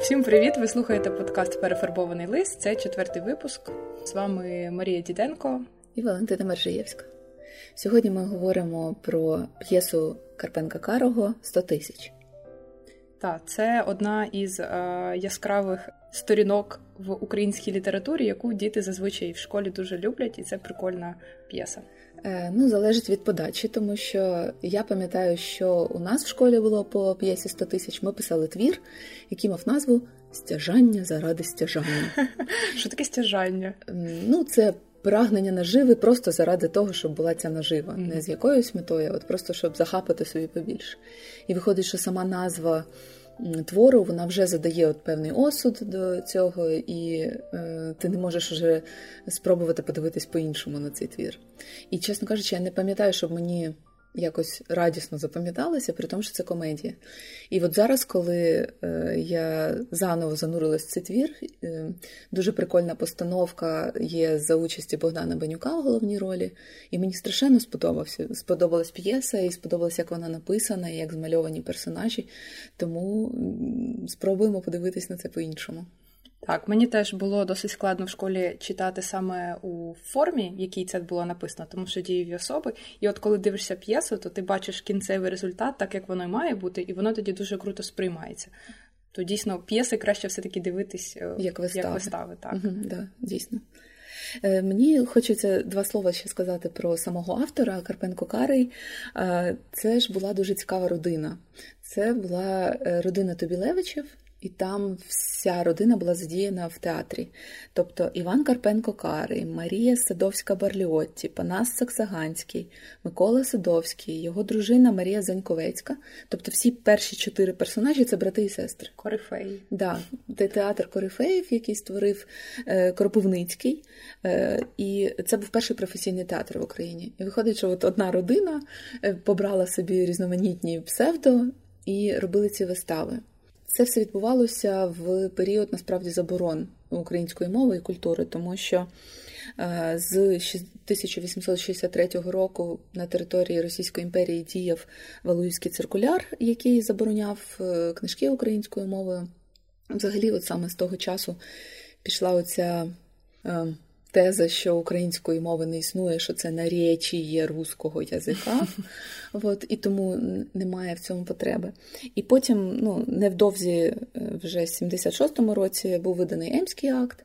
Всім привіт! Ви слухаєте подкаст Перефарбований лист. Це четвертий випуск. З вами Марія Діденко і Валентина Мержиєвська. Сьогодні ми говоримо про п'єсу Карпенка Карого «100 тисяч. Так, це одна із е, яскравих сторінок в українській літературі, яку діти зазвичай в школі дуже люблять, і це прикольна п'єса. Е, ну, залежить від подачі, тому що я пам'ятаю, що у нас в школі було по п'єсі 100 тисяч. Ми писали твір, який мав назву Стяжання заради стяжання. Що таке стяжання? Ну, це прагнення наживи просто заради того, щоб була ця нажива, mm-hmm. не з якоюсь метою, а от просто щоб захапати собі побільше. І виходить, що сама назва твору вона вже задає от певний осуд до цього, і е, ти не можеш вже спробувати подивитись по-іншому на цей твір. І, чесно кажучи, я не пам'ятаю, щоб мені якось радісно запам'яталася, при тому, що це комедія. І от зараз, коли е, я заново занурилась в цей твір, е, дуже прикольна постановка є за участі Богдана Бенюка в головній ролі. І мені страшенно сподобався. Сподобалась п'єса, і сподобалося, як вона написана, і як змальовані персонажі. Тому спробуємо подивитись на це по-іншому. Так, мені теж було досить складно в школі читати саме у формі, в якій це було написано, тому що дієві особи. І от коли дивишся п'єсу, то ти бачиш кінцевий результат, так як воно і має бути, і воно тоді дуже круто сприймається. То дійсно п'єси краще все-таки дивитись е, як вистави. Як вистави так. Угу, да, дійсно. Е, мені хочеться два слова ще сказати про самого автора Карпенко Карий. Е, це ж була дуже цікава родина. Це була родина Тобілевичів, і там вся родина була задіяна в театрі. Тобто Іван Карпенко Карий, Марія Садовська Барліотті, Панас Саксаганський, Микола Садовський, його дружина Марія Заньковецька. Тобто всі перші чотири персонажі це брати і сестри. Корифеї. Да, Це театр Корифеїв, який створив е, Кропивницький. Е, і це був перший професійний театр в Україні. І виходить, що от одна родина е, побрала собі різноманітні псевдо і робили ці вистави. Це все відбувалося в період насправді заборон української мови і культури, тому що е, з 1863 року на території Російської імперії діяв Валуївський циркуляр, який забороняв е, книжки українською мовою. Взагалі, от саме з того часу пішла оця е, теза, що української мови не існує, що це наречіє руського язика, от, і тому немає в цьому потреби. І потім, ну, невдовзі, е, вже в 76-му році був виданий Емський акт.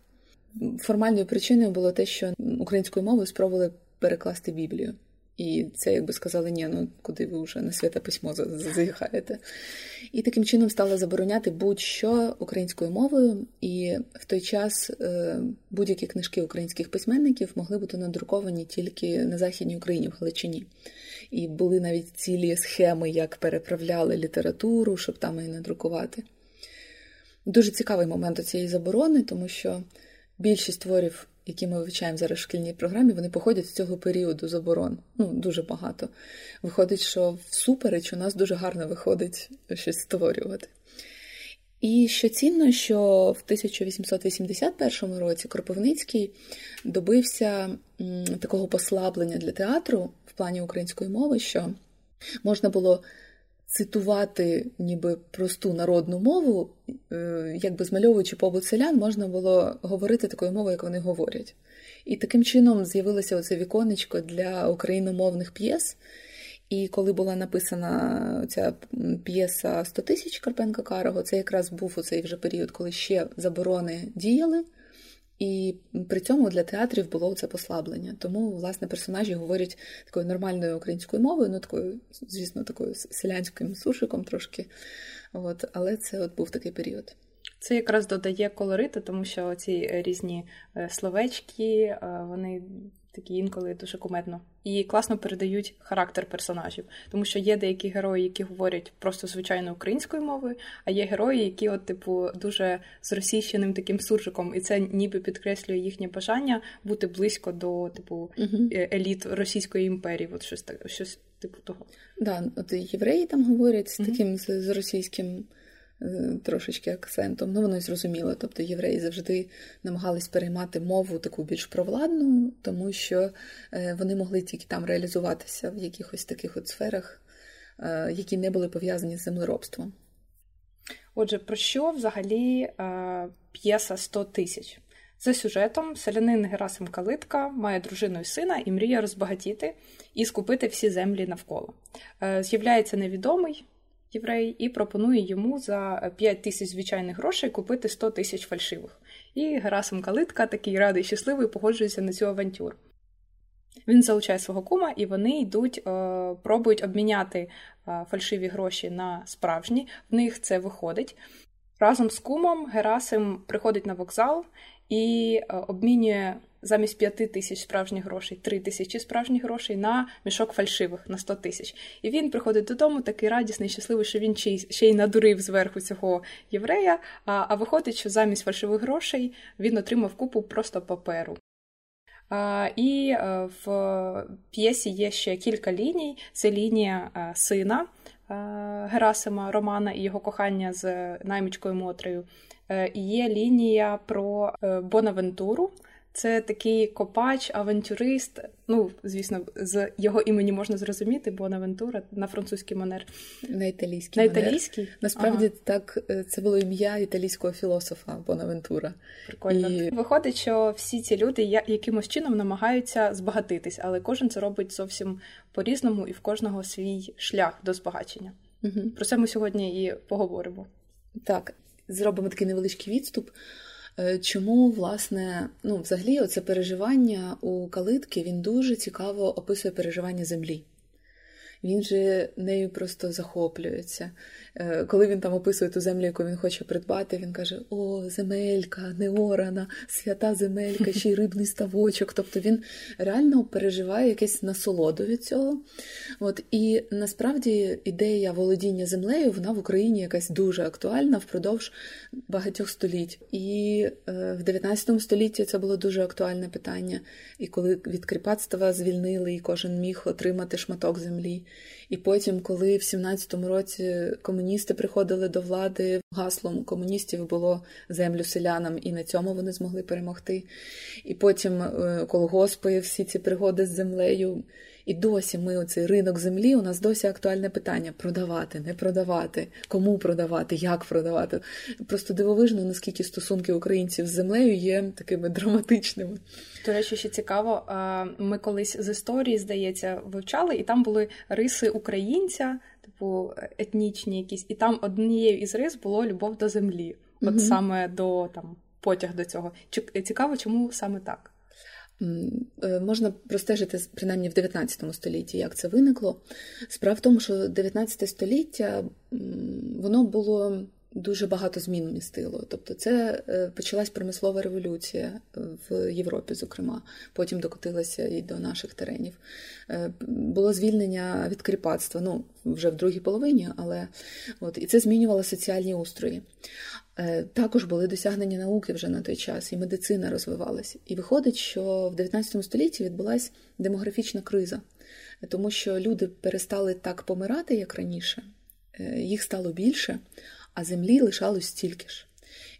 Формальною причиною було те, що українською мовою спробували перекласти Біблію. І це, якби сказали, ні, ну куди ви вже на святе письмо заїхаєте. І таким чином стали забороняти будь-що українською мовою, і в той час е, будь-які книжки українських письменників могли бути надруковані тільки на Західній Україні, в Галичині. І були навіть цілі схеми, як переправляли літературу, щоб там її надрукувати. Дуже цікавий момент цієї заборони, тому що більшість творів які ми вивчаємо зараз в шкільній програмі, вони походять з цього періоду заборон. Ну, дуже багато. Виходить, що всупереч у нас дуже гарно виходить щось створювати. І що цінно, що в 1881 році Кропивницький добився такого послаблення для театру в плані української мови, що можна було цитувати ніби просту народну мову, е, якби змальовуючи побут селян, можна було говорити такою мовою, як вони говорять. І таким чином з'явилося оце віконечко для україномовних п'єс. І коли була написана ця п'єса «100 тисяч Карпенка Карого, це якраз був у цей вже період, коли ще заборони діяли. І при цьому для театрів було це послаблення. Тому, власне, персонажі говорять такою нормальною українською мовою, ну такою, звісно, такою селянським сушиком трошки. От, Але це от був такий період. Це якраз додає колориту, тому що ці різні е, словечки, е, вони такі інколи дуже кумедно. І класно передають характер персонажів, тому що є деякі герої, які говорять просто звичайно українською мовою, а є герої, які, от, типу, дуже з російщеним таким суржиком, і це ніби підкреслює їхнє бажання бути близько до типу еліт Російської імперії. От щось так, щось типу того. Да, от євреї там говорять з таким з, з російським. Е, трошечки акцентом. Ну, воно й зрозуміло. Тобто євреї завжди намагались переймати мову таку більш провладну, тому що е, вони могли тільки там реалізуватися в якихось таких от сферах, е, які не були пов'язані з землеробством. Отже, про що взагалі п'єса 100 тисяч? За сюжетом, селянин Герасим Калитка має дружину і сина і мріє розбагатіти і скупити всі землі навколо. З'являється невідомий єврей і пропонує йому за 5 тисяч звичайних грошей купити 100 тисяч фальшивих. І Герасим Калитка, такий радий, щасливий, погоджується на цю авантюру. Він залучає свого кума, і вони йдуть, е, пробують обміняти е, фальшиві гроші на справжні. В них це виходить. Разом з кумом Герасим приходить на вокзал і е, обмінює замість 5 тисяч справжніх грошей 3 тисячі справжніх грошей на мішок фальшивих на 100 тисяч. І він приходить додому, такий радісний, щасливий, що він ще й надурив зверху цього єврея. А, а виходить, що замість фальшивих грошей він отримав купу просто паперу. А, І е, в п'єсі є ще кілька ліній. Це лінія е, сина Герасима Романа і його кохання з наймичкою Мотрею. Е, є лінія про е, Бонавентуру. Це такий копач, авантюрист. Ну, звісно, з його імені можна зрозуміти, Бонавентура на французький манер. На італійський. На італійський? Насправді ага. так, е, це було ім'я італійського філософа Бонавентура. Прикольно. І... Виходить, що всі ці люди якимось чином намагаються збагатитись, але кожен це робить зовсім по-різному і в кожного свій шлях до збагачення. Угу. Про це ми сьогодні і поговоримо. Так, зробимо такий невеличкий відступ. Е, чому, власне, ну, взагалі, оце переживання у калитки він дуже цікаво описує переживання землі. Він же нею просто захоплюється. Е, коли він там описує ту землю, яку він хоче придбати, він каже: О, земелька, неорана, свята земелька, ще й рибний ставочок. Тобто він реально переживає якесь насолоду від цього. От, І насправді ідея володіння землею вона в Україні якась дуже актуальна впродовж багатьох століть. І е, в 19 столітті це було дуже актуальне питання. І коли від кріпацтва звільнили, і кожен міг отримати шматок землі. І потім, коли в 17-му році комуністи приходили до влади, гаслом комуністів було землю селянам, і на цьому вони змогли перемогти. І потім е, колгоспи, всі ці пригоди з землею. І досі ми оцей ринок землі, у нас досі актуальне питання: продавати, не продавати, кому продавати, як продавати. Просто дивовижно, наскільки стосунки українців з землею є такими драматичними. До речі, ще цікаво. Ми колись з історії, здається, вивчали, і там були риси українця, типу етнічні якісь, і там однією із рис було любов до землі, от угу. саме до там потяг до цього. Цікаво, чому саме так? Е, можна простежити принаймні в 19 столітті, як це виникло. Справа в тому, що 19 століття воно було дуже багато змін містило. Тобто, це е, почалась промислова революція е, в Європі, зокрема, потім докотилася і до наших теренів. Було звільнення від кріпацтва, ну вже в другій половині, але от і це змінювало соціальні устрої. Також були досягнення науки вже на той час, і медицина розвивалася. І виходить, що в 19 столітті відбулася демографічна криза, тому що люди перестали так помирати, як раніше, їх стало більше, а землі лишалось стільки ж.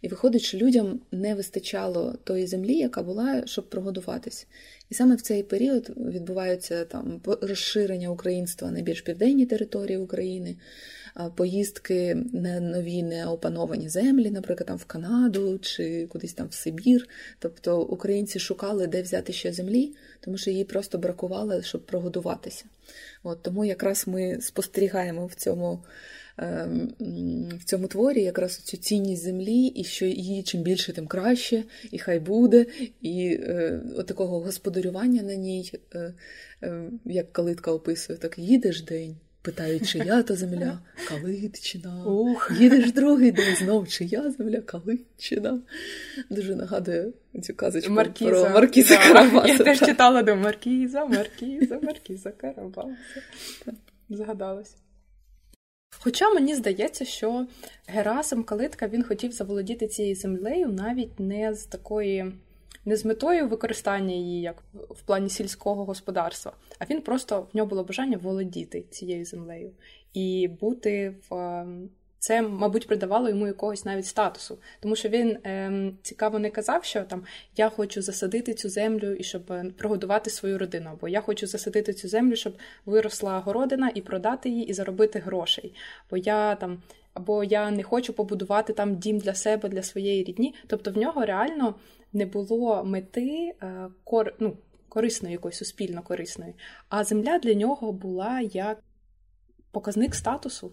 І виходить, що людям не вистачало тої землі, яка була, щоб прогодуватись. І саме в цей період відбуваються там розширення українства на більш південні території України, поїздки на нові неопановані землі, наприклад, там в Канаду чи кудись там в Сибір. Тобто українці шукали, де взяти ще землі, тому що їй просто бракувало, щоб прогодуватися. От Тому якраз ми спостерігаємо в цьому. Ем, в цьому творі якраз цю цінність землі, і що її чим більше, тим краще, і хай буде, і е, от такого господарювання на ній, е, е, як калитка описує, так їдеш день. Питають, чия то земля, Калитчина. Ух. Їдеш другий день знов, чия земля, Калитчина. Дуже нагадує цю казочку Маркіза. про Маркіза да. Карабаса. Я теж читала до Маркіза, Маркіза, Маркіза Карабаса. Згадалось. Хоча мені здається, що Герасим Калитка він хотів заволодіти цією землею навіть не з такої, не з метою використання її як в плані сільського господарства, а він просто в нього було бажання володіти цією землею і бути в ем, це, мабуть, придавало йому якогось навіть статусу, тому що він ем, цікаво не казав, що там я хочу засадити цю землю і щоб е, прогодувати свою родину, або я хочу засадити цю землю, щоб виросла городина і продати її, і заробити грошей. Бо я там. Або я не хочу побудувати там дім для себе, для своєї рідні. Тобто в нього реально не було мети е, кор, ну, корисної, якоїсь суспільно корисної. А земля для нього була як показник статусу.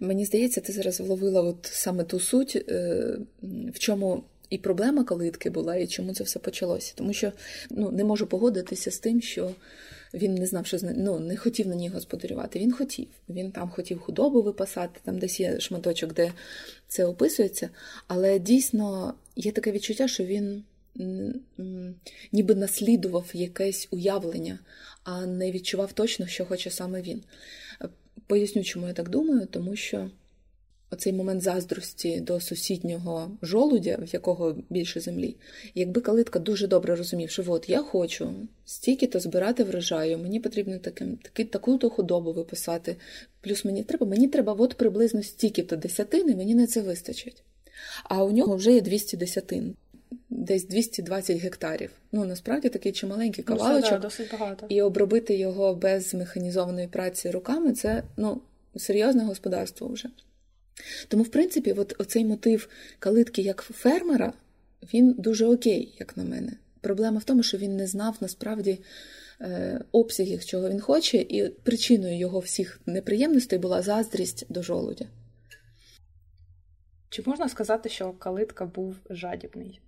Мені здається, ти зараз вловила от саме ту суть, е, в чому і проблема калитки була, і чому це все почалося. Тому що ну, не можу погодитися з тим, що він не знав, що ну, не хотів на ній господарювати. Він хотів. Він там хотів худобу випасати, там десь є шматочок, де це описується. Але дійсно є таке відчуття, що він ніби наслідував якесь уявлення, а не відчував точно, що хоче саме він. Поясню, чому я так думаю, тому що оцей момент заздрості до сусіднього жолудя, в якого більше землі, якби калитка дуже добре розумів, що от я хочу стільки-то збирати врожаю, мені потрібно таким, таки, таку-то худобу виписати, плюс мені треба, мені треба от приблизно стільки-то десятини, мені на це вистачить. А у нього вже є 200 десятин. Десь 220 гектарів. Ну насправді такий чималенький ну, кавалочок. Ну, да, досить багато. І обробити його без механізованої праці руками це ну, серйозне господарство вже. Тому, в принципі, от оцей мотив калитки як фермера, він дуже окей, як на мене. Проблема в тому, що він не знав насправді е, обсягів, чого він хоче, і причиною його всіх неприємностей була заздрість до жолудя. Чи можна сказати, що калитка був жадібний?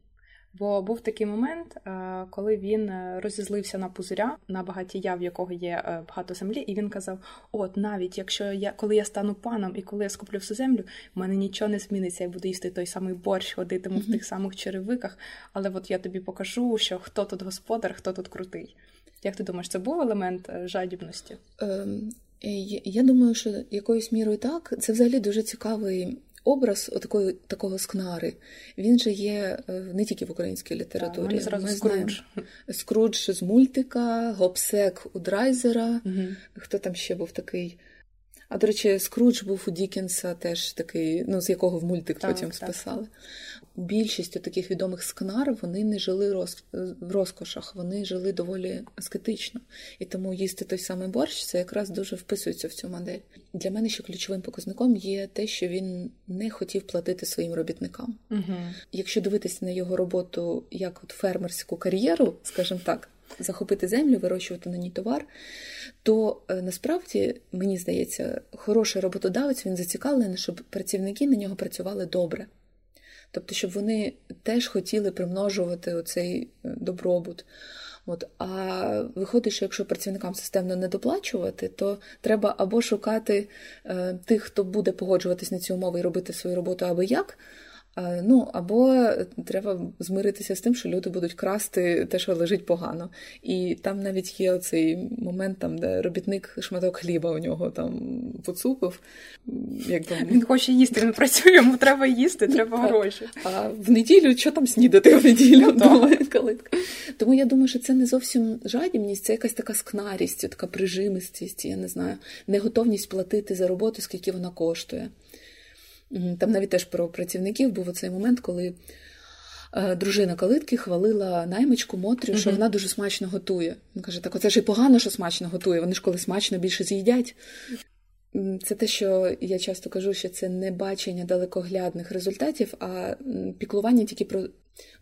Бо був такий момент, е, коли він е, розізлився на пузиря, на багатія, в якого є е, багато землі, і він казав: От навіть якщо я коли я стану паном і коли я скуплю всю землю, в мене нічого не зміниться. Я буду їсти той самий борщ, ходитиму mm-hmm. в тих самих черевиках. Але от я тобі покажу, що хто тут господар, хто тут крутий. Як ти думаєш, це був елемент жадібності? Ем, я думаю, що якоюсь мірою так. Це взагалі дуже цікавий образ такої, такого скнари, він же є е, не тільки в українській літературі. Так, Ми Скрудж. Скрудж з мультика, Гобсек у Драйзера. Угу. Хто там ще був такий? А до речі, Скрудж був у Дікенса теж такий, ну з якого в мультик так, потім так. списали більшістю таких відомих скнар вони не жили роз... в розкошах, вони жили доволі аскетично. І тому їсти той самий борщ це якраз дуже вписується в цю модель. Для мене ще ключовим показником є те, що він не хотів платити своїм робітникам. Угу. Якщо дивитися на його роботу як от фермерську кар'єру, скажімо так. Захопити землю, вирощувати на ній товар, то е, насправді мені здається, хороший роботодавець він зацікавлений, щоб працівники на нього працювали добре. Тобто, щоб вони теж хотіли примножувати оцей е, добробут. От, А виходить, що якщо працівникам системно не доплачувати, то треба або шукати е, тих, хто буде погоджуватись на ці умови і робити свою роботу аби як. Ну, або треба змиритися з тим, що люди будуть красти те, що лежить погано. І там навіть є оцей момент, там, де робітник шматок хліба у нього там поцупив. Якби... Він хоче їсти, він працює, йому треба їсти, треба гроші. А в неділю що там снідати в неділю? думає калитка. Тому я думаю, що це не зовсім жадібність, це якась така скнарість, така прижимистість, я не знаю, неготовність платити за роботу, скільки вона коштує. Там навіть теж про працівників був оцей момент, коли е, дружина Калитки хвалила наймичку Мотрю, що вона дуже смачно готує. Він каже: так оце ж і погано, що смачно готує. Вони ж коли смачно більше з'їдять. Це те, що я часто кажу, що це не бачення далекоглядних результатів, а піклування тільки про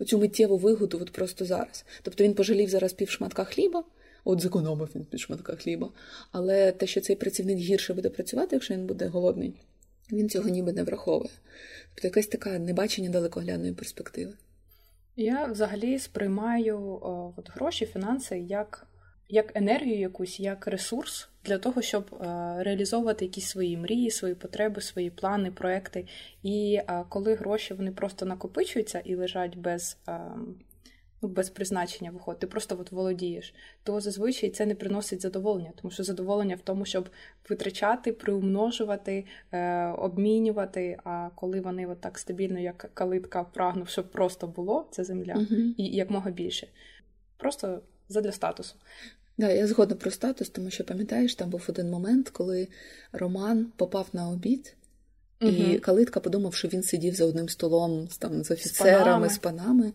цю миттєву вигоду от просто зараз. Тобто він пожалів зараз півшматка хліба, от зекономив він півшматка хліба, але те, що цей працівник гірше буде працювати, якщо він буде голодний він цього ніби не враховує. Тобто якась така небачення далекоглядної перспективи. Я взагалі сприймаю о, от гроші, фінанси як як енергію якусь, як ресурс для того, щоб е, реалізовувати якісь свої мрії, свої потреби, свої плани, проекти. І е, коли гроші вони просто накопичуються і лежать без е, ну, без призначення виходить, ти просто от володієш, то зазвичай це не приносить задоволення, тому що задоволення в тому, щоб витрачати, приумножувати, е, обмінювати. А коли вони от так стабільно, як калитка, прагнув, щоб просто було це земля, uh і якмога більше. Просто задля статусу. Да, я згодна про статус, тому що пам'ятаєш, там був один момент, коли Роман попав на обід Угу. І калитка подумав, що він сидів за одним столом там, з офіцерами, з панами.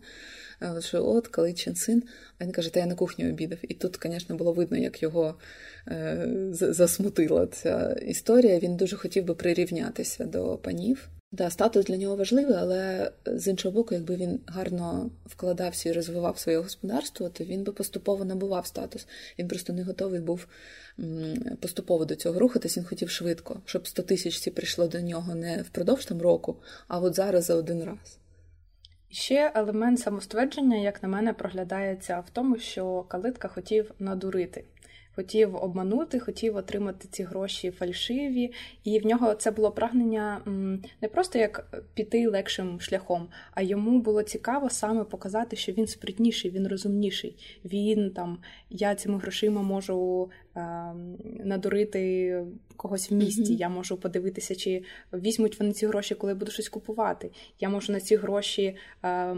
Що от Каличин син, а він каже, та я на кухні обідав. І тут, звісно, було видно, як його е, засмутила ця історія. Він дуже хотів би прирівнятися до панів. Да, статус для нього важливий, але з іншого боку, якби він гарно вкладався і розвивав своє господарство, то він би поступово набував статус. Він просто не готовий був поступово до цього рухатись. Він хотів швидко, щоб 100 тисяч ці прийшло до нього не впродовж там року, а от зараз за один раз. Ще елемент самоствердження, як на мене, проглядається в тому, що калитка хотів надурити хотів обманути, хотів отримати ці гроші фальшиві, і в нього це було прагнення не просто як піти легшим шляхом, а йому було цікаво саме показати, що він спритніший, він розумніший. Він там я цими грошима можу надурити когось в місті. Mm-hmm. Я можу подивитися, чи візьмуть вони ці гроші, коли я буду щось купувати. Я можу на ці гроші е,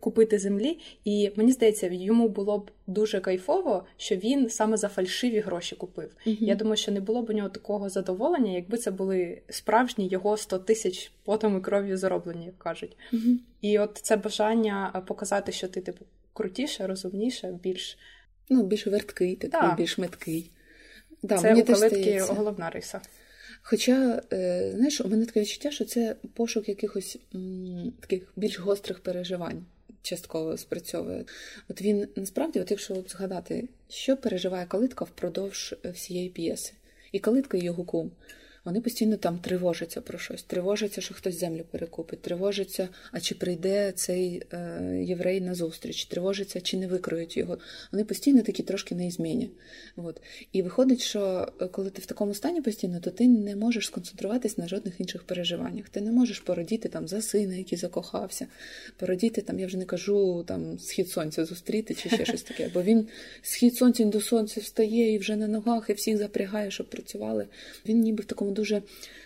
купити землі. І мені здається, йому було б дуже кайфово, що він саме за фальшиві гроші купив. Mm-hmm. Я думаю, що не було б у нього такого задоволення, якби це були справжні його 100 тисяч потом і кров'ю зароблені, як кажуть. Mm-hmm. І от це бажання е, показати, що ти типу крутіше, розумніше, більш ну більш верткий, такий, да. більш меткий. Да, Це мені у калитки головна риса. Хоча, е, знаєш, у мене таке відчуття, що це пошук якихось м, таких більш гострих переживань. Частково спрацьовує. От він насправді, от якщо от згадати, що переживає калитка впродовж всієї п'єси, і калитка і його кум. Вони постійно там тривожаться про щось, тривожаться, що хтось землю перекупить, тривожаться, а чи прийде цей е, єврей на зустріч, тривожаться, чи не викроють його. Вони постійно такі трошки неізмінні. От. І виходить, що е, коли ти в такому стані постійно, то ти не можеш сконцентруватись на жодних інших переживаннях. Ти не можеш породіти там за сина, який закохався, породіти там, я вже не кажу, там схід сонця зустріти чи ще щось таке. Бо він схід сонця до сонця встає і вже на ногах, і всіх запрягає, щоб працювали. Він ніби в такому дуже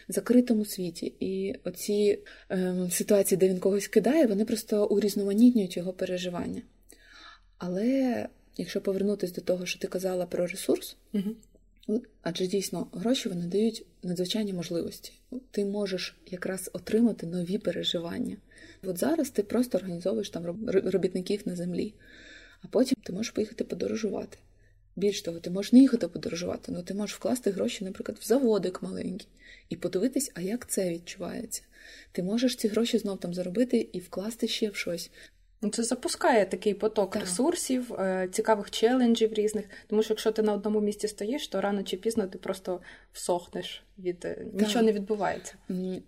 закритому світі. І оці е, ситуації, де він когось кидає, вони просто урізноманітнюють його переживання. Але якщо повернутися до того, що ти казала про ресурс, угу. адже дійсно гроші вони дають надзвичайні можливості. Ти можеш якраз отримати нові переживання. От зараз ти просто організовуєш там робітників на землі, а потім ти можеш поїхати подорожувати. Більш того, ти можеш не їхати подорожувати, але ти можеш вкласти гроші, наприклад, в заводик маленький, і подивитись, а як це відчувається. Ти можеш ці гроші знов там заробити і вкласти ще в щось. Ну, це запускає такий поток так. ресурсів, е, цікавих челенджів різних. Тому що якщо ти на одному місці стоїш, то рано чи пізно ти просто всохнеш від е, так. нічого не відбувається.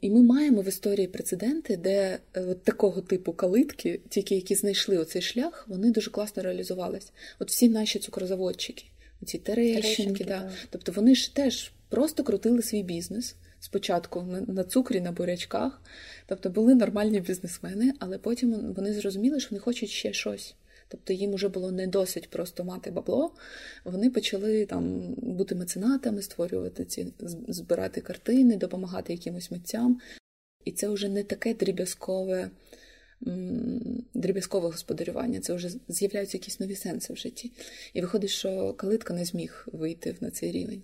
І ми маємо в історії прецеденти, де е, от такого типу калитки, тільки які знайшли оцей шлях, вони дуже класно реалізувались. От всі наші цукрозаводчики, ці Терещенки, да. тобто вони ж теж просто крутили свій бізнес спочатку на цукрі, на бурячках. Тобто були нормальні бізнесмени, але потім вони зрозуміли, що вони хочуть ще щось. Тобто їм вже було не досить просто мати бабло. Вони почали там бути меценатами, створювати ці, збирати картини, допомагати якимось митцям. І це вже не таке дріб'язкове дріб'язкове господарювання, це вже з'являються якісь нові сенси в житті. І виходить, що калитка не зміг вийти на цей рівень.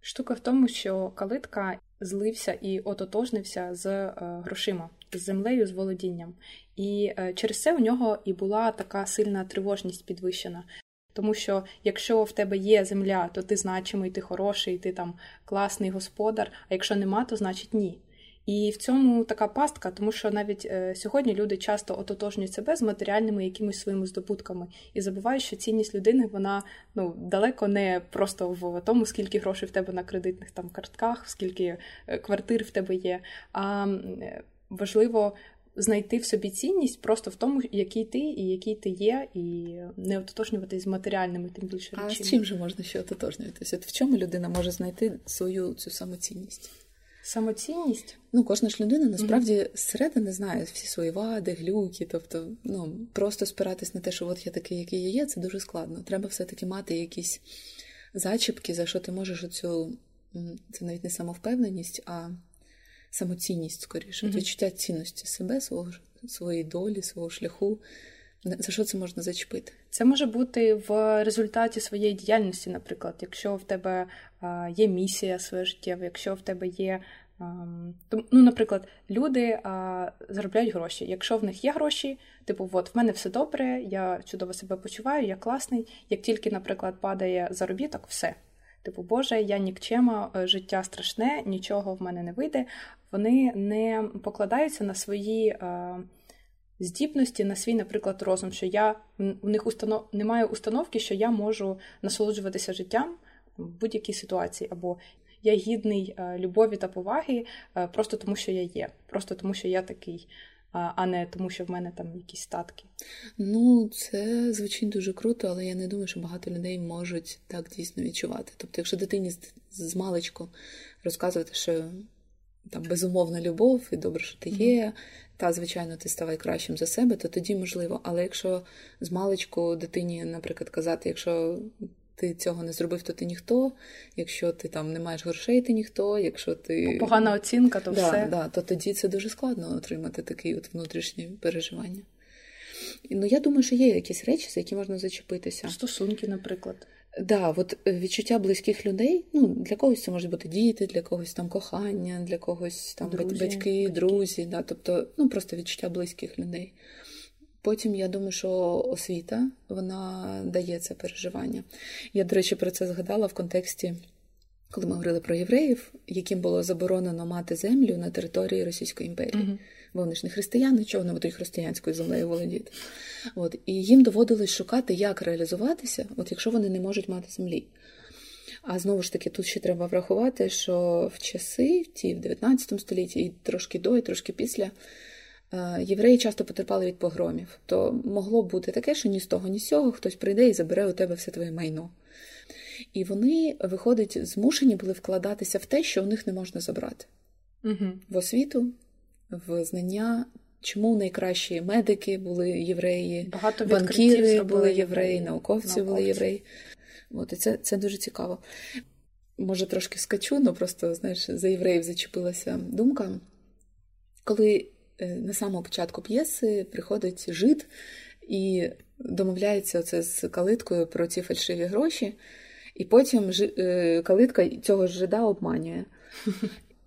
Штука в тому, що калитка злився і ототожнився з е, грошима, з землею, з володінням. І е, через це у нього і була така сильна тривожність підвищена. Тому що якщо в тебе є земля, то ти значимий, ти хороший, ти там класний господар, а якщо нема, то значить ні. І в цьому така пастка, тому що навіть е, сьогодні люди часто ототожнюють себе з матеріальними якимись своїми здобутками і забувають, що цінність людини вона ну далеко не просто в тому, скільки грошей в тебе на кредитних там картках, скільки е, квартир в тебе є. А е, важливо. Знайти в собі цінність просто в тому, який ти і який ти є, і не ототожнюватись з матеріальними, тим більше речами. А з чим же можна ще ототожнюватися? От в чому людина може знайти свою цю самоцінність? Самоцінність? Ну, кожна ж людина насправді mm-hmm. зсередини знає всі свої вади, глюки. Тобто, ну просто спиратись на те, що от я такий, який я є, це дуже складно. Треба все-таки мати якісь зачіпки, за що ти можеш оцю, це навіть не самовпевненість, а самоцінність скоріше, mm-hmm. відчуття цінності себе, свого своєї долі, свого шляху. За що це можна зачепити? Це може бути в результаті своєї діяльності, наприклад, якщо в тебе є місія своє життєва, якщо в тебе є ну, Наприклад, люди а, заробляють гроші. Якщо в них є гроші, типу, от в мене все добре, я чудово себе почуваю, я класний. Як тільки, наприклад, падає заробіток, все. Типу, Боже, я нікчема, е, життя страшне, нічого в мене не вийде. Вони не покладаються на свої а, е, здібності, на свій, наприклад, розум, що я у них установ... немає установки, що я можу насолоджуватися життям в будь-якій ситуації, або я гідний е, любові та поваги е, просто тому, що я є, просто тому, що я такий. А не тому, що в мене там якісь статки. Ну, це звучить дуже круто, але я не думаю, що багато людей можуть так дійсно відчувати. Тобто, якщо дитині з маличку розказувати, що там безумовна любов, і добре, що ти є, mm-hmm. Та, звичайно, ти ставай кращим за себе, то тоді можливо. Але якщо з маличку дитині, наприклад, казати, якщо ти цього не зробив, то ти ніхто. Якщо ти там не маєш грошей, ти ніхто. Якщо ти погана оцінка, то да, все. Да, то тоді це дуже складно отримати такі от внутрішні переживання. Ну, я думаю, що є якісь речі, за які можна зачепитися. Стосунки, наприклад. Да, от е, відчуття близьких людей. Ну, для когось це можуть бути діти, для когось там кохання, для когось там друзі, батьки, друзі, да, тобто ну просто відчуття близьких людей. Потім я думаю, що освіта вона дає це переживання. Я, до речі, про це згадала в контексті, коли ми говорили про євреїв, яким було заборонено мати землю на території Російської імперії. Uh-huh. Бо вони ж не християни, чого вони будуть християнською землею володіти. От, І їм доводилось шукати, як реалізуватися, от якщо вони не можуть мати землі. А знову ж таки, тут ще треба врахувати, що в часи, ті в 19 столітті, і трошки до, і трошки після. Е, євреї часто потерпали від погромів, то могло бути таке, що ні з того, ні з цього хтось прийде і забере у тебе все твоє майно. І вони, виходить, змушені були вкладатися в те, що у них не можна забрати. Угу. В освіту, в знання. Чому найкращі медики були євреї, Багато банкіри були євреї, науковці, науковці були євреї. От, і це це дуже цікаво. Може, трошки скачу, але просто знаєш, за євреїв зачепилася думка. Коли Е, на самому початку п'єси приходить жид і домовляється оце з калиткою про ці фальшиві гроші, і потім е, калитка цього жида обманює.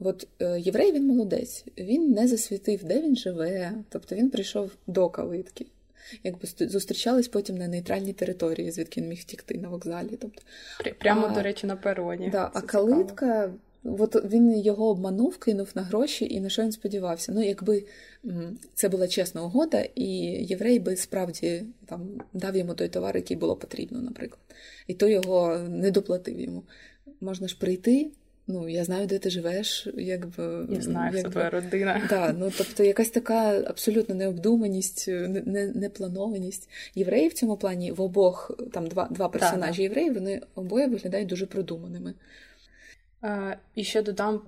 От е, єврей він молодець, він не засвітив, де він живе, тобто він прийшов до калитки. Якби зустрічались потім на нейтральній території, звідки він міг втікти на вокзалі. Тобто, Прямо, а, до речі, на пероні. Да, А калитка От він його обманув, кинув на гроші, і на що він сподівався? Ну, якби це була чесна угода, і єврей би справді там дав йому той товар, який було потрібно, наприклад, і то його не доплатив йому. Можна ж прийти. Ну, я знаю, де ти живеш, якби Я знаю, якби, це твоя родина. Да, ну тобто якась така абсолютно необдуманість, непланованість. Не, Євреї в цьому плані в обох там два два персонажі да, євреї, вони обоє виглядають дуже продуманими. І ще додам,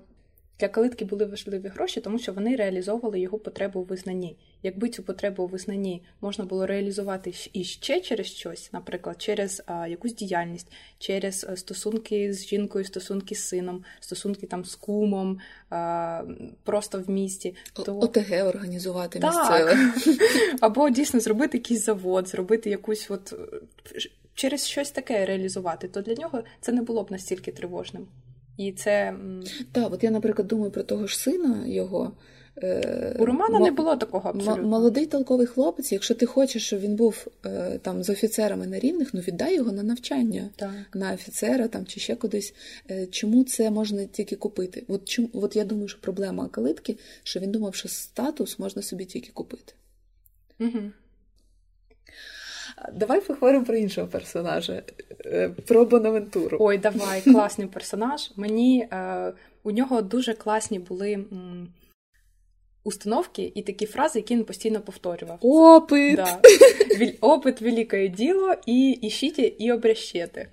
для калитки були важливі гроші, тому що вони реалізовували його потребу у визнанні. Якби цю потребу у визнанні можна було реалізувати і ще через щось, наприклад, через а, якусь діяльність, через е, стосунки з жінкою, стосунки з сином, стосунки там з кумом, а, просто в місті, то ОТГ організувати місцеве. або дійсно зробити якийсь завод, зробити якусь от через щось таке реалізувати, то для нього це не було б настільки тривожним. І це так, от я, наприклад, думаю про того ж сина його. Е, У Романа м- не було такого абсолютно. Молодий толковий хлопець, якщо ти хочеш, щоб він був е, там з офіцерами на рівних, ну віддай його на навчання так. на офіцера там чи ще кудись. Е, чому це можна тільки купити? От чому от я думаю, що проблема калитки, що він думав, що статус можна собі тільки купити. Угу. Давай поговоримо про іншого персонажа, е, про Бонавентуру. Ой, давай, класний персонаж. Мені е, у нього дуже класні були. М- Установки і такі фрази, які він постійно повторював. Опит! Да. Опит велике діло, і іщите, і обрящете.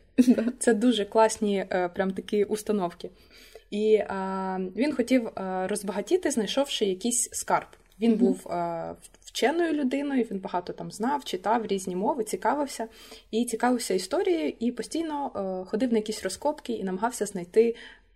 Це дуже класні е, прям такі установки. І а, він хотів а, розбагатіти, знайшовши якийсь скарб. Він mm-hmm. був а, вченою людиною, він багато там знав, читав різні мови, цікавився і цікавився історією, і постійно е, ходив на якісь розкопки і намагався знайти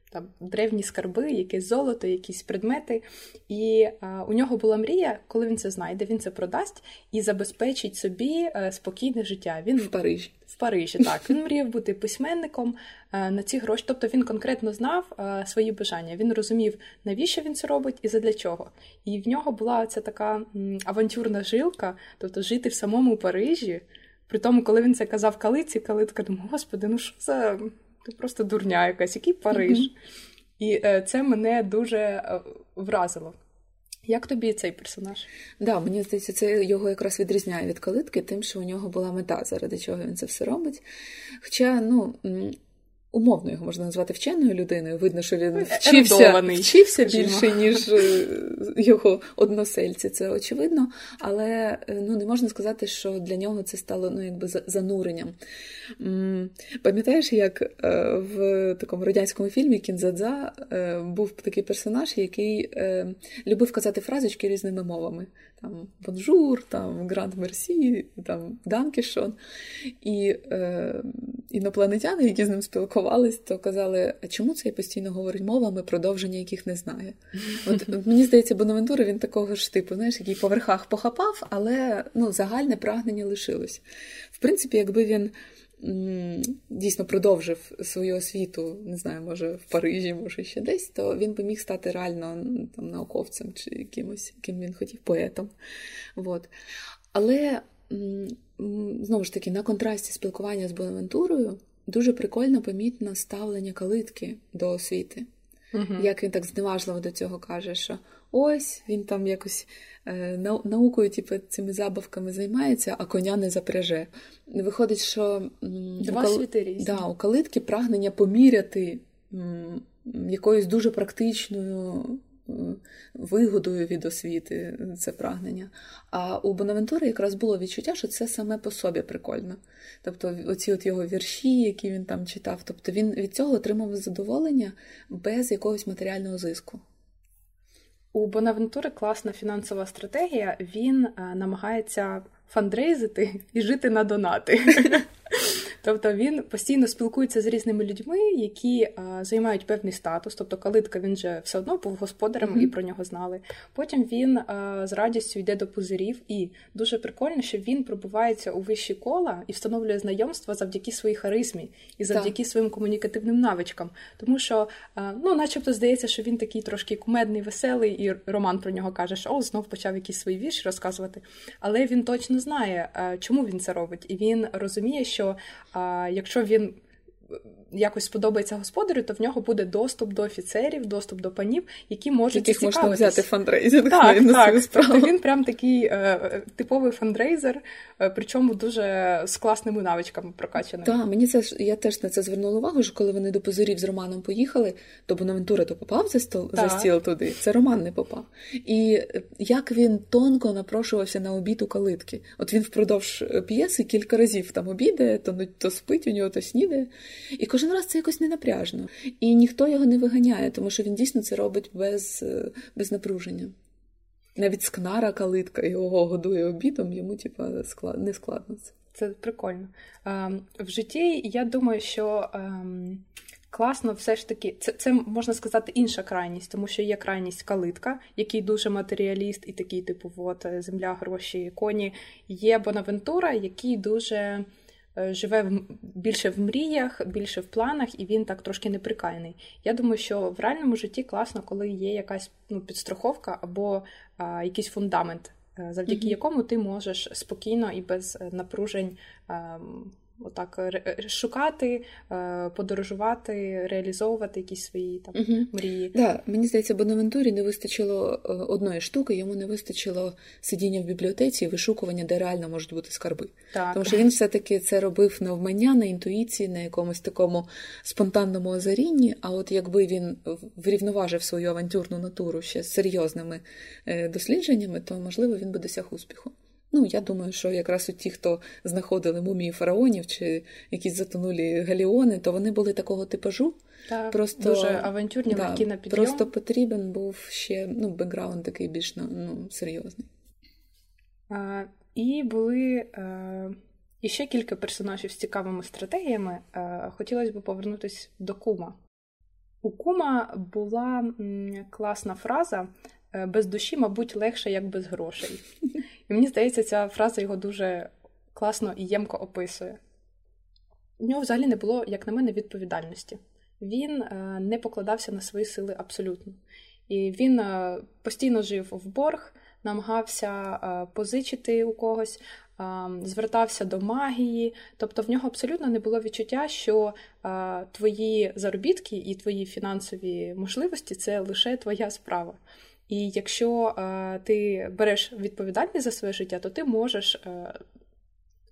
там древні скарби, якесь золото, якісь предмети. І а, у нього була мрія, коли він це знайде, він це продасть і забезпечить собі е, спокійне життя. Він в Парижі. В Парижі, так. Він мріяв бути письменником а, на ці гроші. Тобто він конкретно знав а, свої бажання. Він розумів, навіщо він це робить і задля чого. І в нього була ця така авантюрна жилка, тобто жити в самому Парижі. При тому, коли він це казав калиці, калитка думав, господи, ну що за ти просто дурня якась, який Париж. Mm-hmm. І е, це мене дуже е, вразило. Як тобі цей персонаж? Да, мені здається, це його якраз відрізняє від калитки, тим, що у нього була мета, заради чого він це все робить. Хоча, ну, умовно його можна назвати вченою людиною. Видно, що він вчився вчився більше, ніж е, його односельці. Це очевидно. Але е, ну, не можна сказати, що для нього це стало ну, якби зануренням. Пам'ятаєш, як е, в такому радянському фільмі Кінзадза був такий персонаж, який любив казати фразочки різними мовами. Там бонжур, там гранд мерсі, там данкішон. І е, інопланетяни, які з ним спілкувались, то казали, а чому цей постійно говорить мовами, продовження яких не знає? От Мені здається, Бонавентура він такого ж типу, знаєш, який по верхах похапав, але ну, загальне прагнення лишилось. В принципі, якби він. Дійсно продовжив свою освіту, не знаю, може в Парижі, може ще десь, то він би міг стати реально там, науковцем чи якимось, ким він хотів, поетом. От. Але знову ж таки, на контрасті спілкування з Бонавентурою дуже прикольно помітно ставлення калитки до освіти. uh Як він так зневажливо до цього каже, що ось він там якось е, наукою, типу, цими забавками займається, а коня не запряже. Виходить, що Два у, кал... да, у калитки прагнення поміряти м, якоюсь дуже практичною вигодою від освіти це прагнення. А у Бонавентури якраз було відчуття, що це саме по собі прикольно. Тобто, оці от його вірші, які він там читав, тобто він від цього отримав задоволення без якогось матеріального зиску. У Бонавентури класна фінансова стратегія. Він е, намагається фандрейзити і жити на донати. Тобто він постійно спілкується з різними людьми, які а, займають певний статус. Тобто, калитка він же все одно був господарем mm-hmm. і про нього знали. Потім він а, з радістю йде до пузирів, і дуже прикольно, що він пробувається у вищі кола і встановлює знайомства завдяки своїй харизмі і завдяки так. своїм комунікативним навичкам. Тому що, а, ну, начебто, здається, що він такий трошки кумедний, веселий, і Роман про нього каже, що о, знов почав якісь свої вірші розказувати. Але він точно знає, чому він це робить, і він розуміє, що а якщо він якось сподобається господарю, то в нього буде доступ до офіцерів, доступ до панів, які можуть Яких можна взяти фандрейзинг так, на так. свою справу. Тобто він прям такий е, типовий фандрейзер, е, причому дуже з класними навичками прокачаними. Так, мені це я теж на це звернула увагу, що коли вони до позорів з Романом поїхали, то Бонавентура то попав за стол за стіл туди. Це Роман не попав. І е, як він тонко напрошувався на обід у калитки. От він впродовж е, п'єси кілька разів там обідає, то то спить у нього, то снідає. І кожен раз це якось ненапряжно. І ніхто його не виганяє, тому що він дійсно це робить без, е, без напруження. Навіть скнара калитка його годує обідом, йому типа не складно це. Це прикольно. В житті я думаю, що ем, класно все ж таки, це це можна сказати інша крайність, тому що є крайність калитка, який дуже матеріаліст, і такий, типу, от, земля, гроші, коні. Є Бонавентура, який дуже. Е, живе в більше в мріях, більше в планах, і він так трошки неприкаяний. Я думаю, що в реальному житті класно, коли є якась ну, підстраховка або а, якийсь фундамент, е, завдяки mm-hmm. якому ти можеш спокійно і без е, напружень. А, ем, отак е, шукати, е, подорожувати, реалізовувати якісь свої там угу. мрії. Да, Мені здається, Бонавентурі не вистачило е, одної штуки, йому не вистачило сидіння в бібліотеці і вишукування, де реально можуть бути скарби. Так. Тому що він все-таки це робив на вмання, на інтуїції, на якомусь такому спонтанному озарінні. А от якби він врівноважив свою авантюрну натуру ще з серйозними дослідженнями, то можливо він би досяг успіху. Ну, я думаю, що якраз у ті, хто знаходили мумії фараонів чи якісь затонулі галіони, то вони були такого типажу. Так, просто дуже авантюрні, да, легкі на підйом. Просто потрібен був ще ну, бекграунд такий більш ну, серйозний. А, І були а, іще кілька персонажів з цікавими стратегіями. А, Хотілося б повернутися до кума. У кума була класна фраза «Е, без душі, мабуть, легше, як без грошей. І мені здається, ця фраза його дуже класно і ємко описує. У нього взагалі не було, як на мене, відповідальності. Він е, не покладався на свої сили абсолютно. І він е, постійно жив в борг, намагався позичити у когось, звертався до магії, тобто в нього абсолютно не було відчуття, що твої заробітки і твої фінансові можливості це лише твоя справа. І якщо ти береш відповідальність за своє життя, то ти можеш.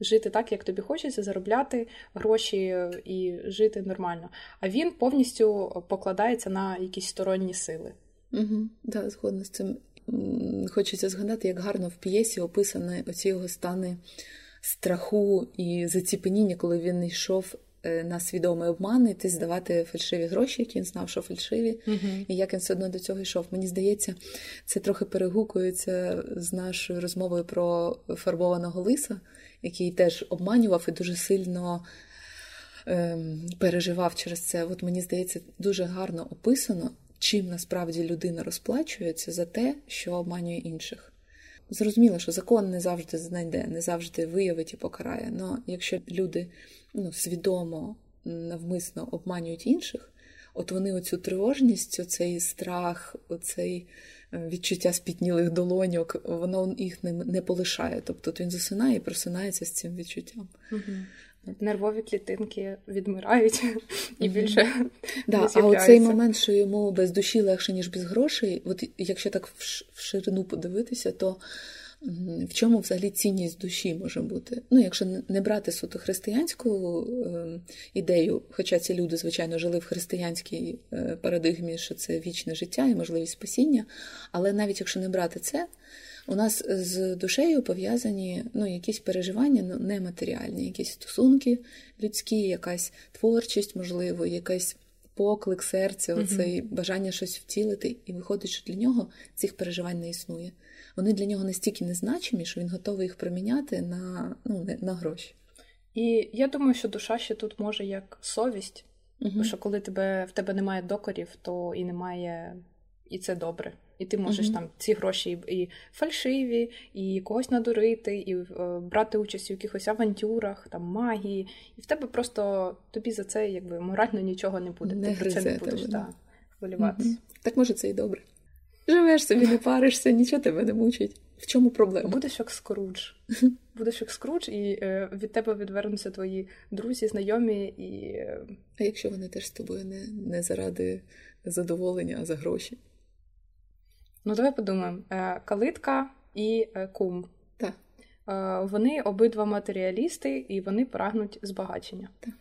Жити так, як тобі хочеться, заробляти гроші і жити нормально. А він повністю покладається на якісь сторонні сили. Угу, Так, згодна з цим хочеться згадати, як гарно в п'єсі описані оці його стани страху і заціпеніння, коли він йшов е, на свідомий обман, іти здавати фальшиві гроші, які він знав, що фальшиві, uh і як він все одно до цього йшов. Мені здається, це трохи перегукується з нашою розмовою про фарбованого лиса, який теж обманював і дуже сильно. Ем, переживав через це. От мені здається, дуже гарно описано, чим насправді людина розплачується за те, що обманює інших. Зрозуміло, що закон не завжди знайде, не завжди виявить і покарає. Але якщо люди ну, свідомо, навмисно обманюють інших, от вони оцю тривожність, оцей страх, оцей е, відчуття спітнілих долоньок, воно їх не не полишає. Тобто він засинає і просинається з цим відчуттям. Угу нервові клітинки відмирають і більше. Да, А оцей момент, що йому без душі легше, ніж без грошей, от якщо так в ширину подивитися, то в чому взагалі цінність душі може бути? Ну, якщо не брати суто християнську е, ідею, хоча ці люди, звичайно, жили в християнській е, парадигмі, що це вічне життя і можливість спасіння, але навіть якщо не брати це. У нас з душею пов'язані ну, якісь переживання ну, нематеріальні, якісь стосунки людські, якась творчість, можливо, якийсь поклик серця, оцей mm бажання щось втілити, і виходить, що для нього цих переживань не існує. Вони для нього настільки незначимі, що він готовий їх проміняти на, ну, на гроші. І я думаю, що душа ще тут може як совість, mm що коли тебе в тебе немає докорів, то і немає, і це добре. І ти можеш mm-hmm. там ці гроші і фальшиві, і когось надурити, і е, брати участь у якихось авантюрах, там магії, і в тебе просто тобі за це якби морально нічого не буде. Не ти про це не будеш да, хвилюватися. Mm-hmm. Так може це і добре. Живеш собі, не паришся, нічого тебе не мучить. В чому проблема? Будеш як скрудж. Будеш як скрудж, і е, від тебе відвернуться твої друзі, знайомі і. Е, а якщо вони теж з тобою не, не заради задоволення, а за гроші? Ну, давай подумаємо: е, калитка і е, кум. Так. Е, вони обидва матеріалісти і вони прагнуть збагачення. Так.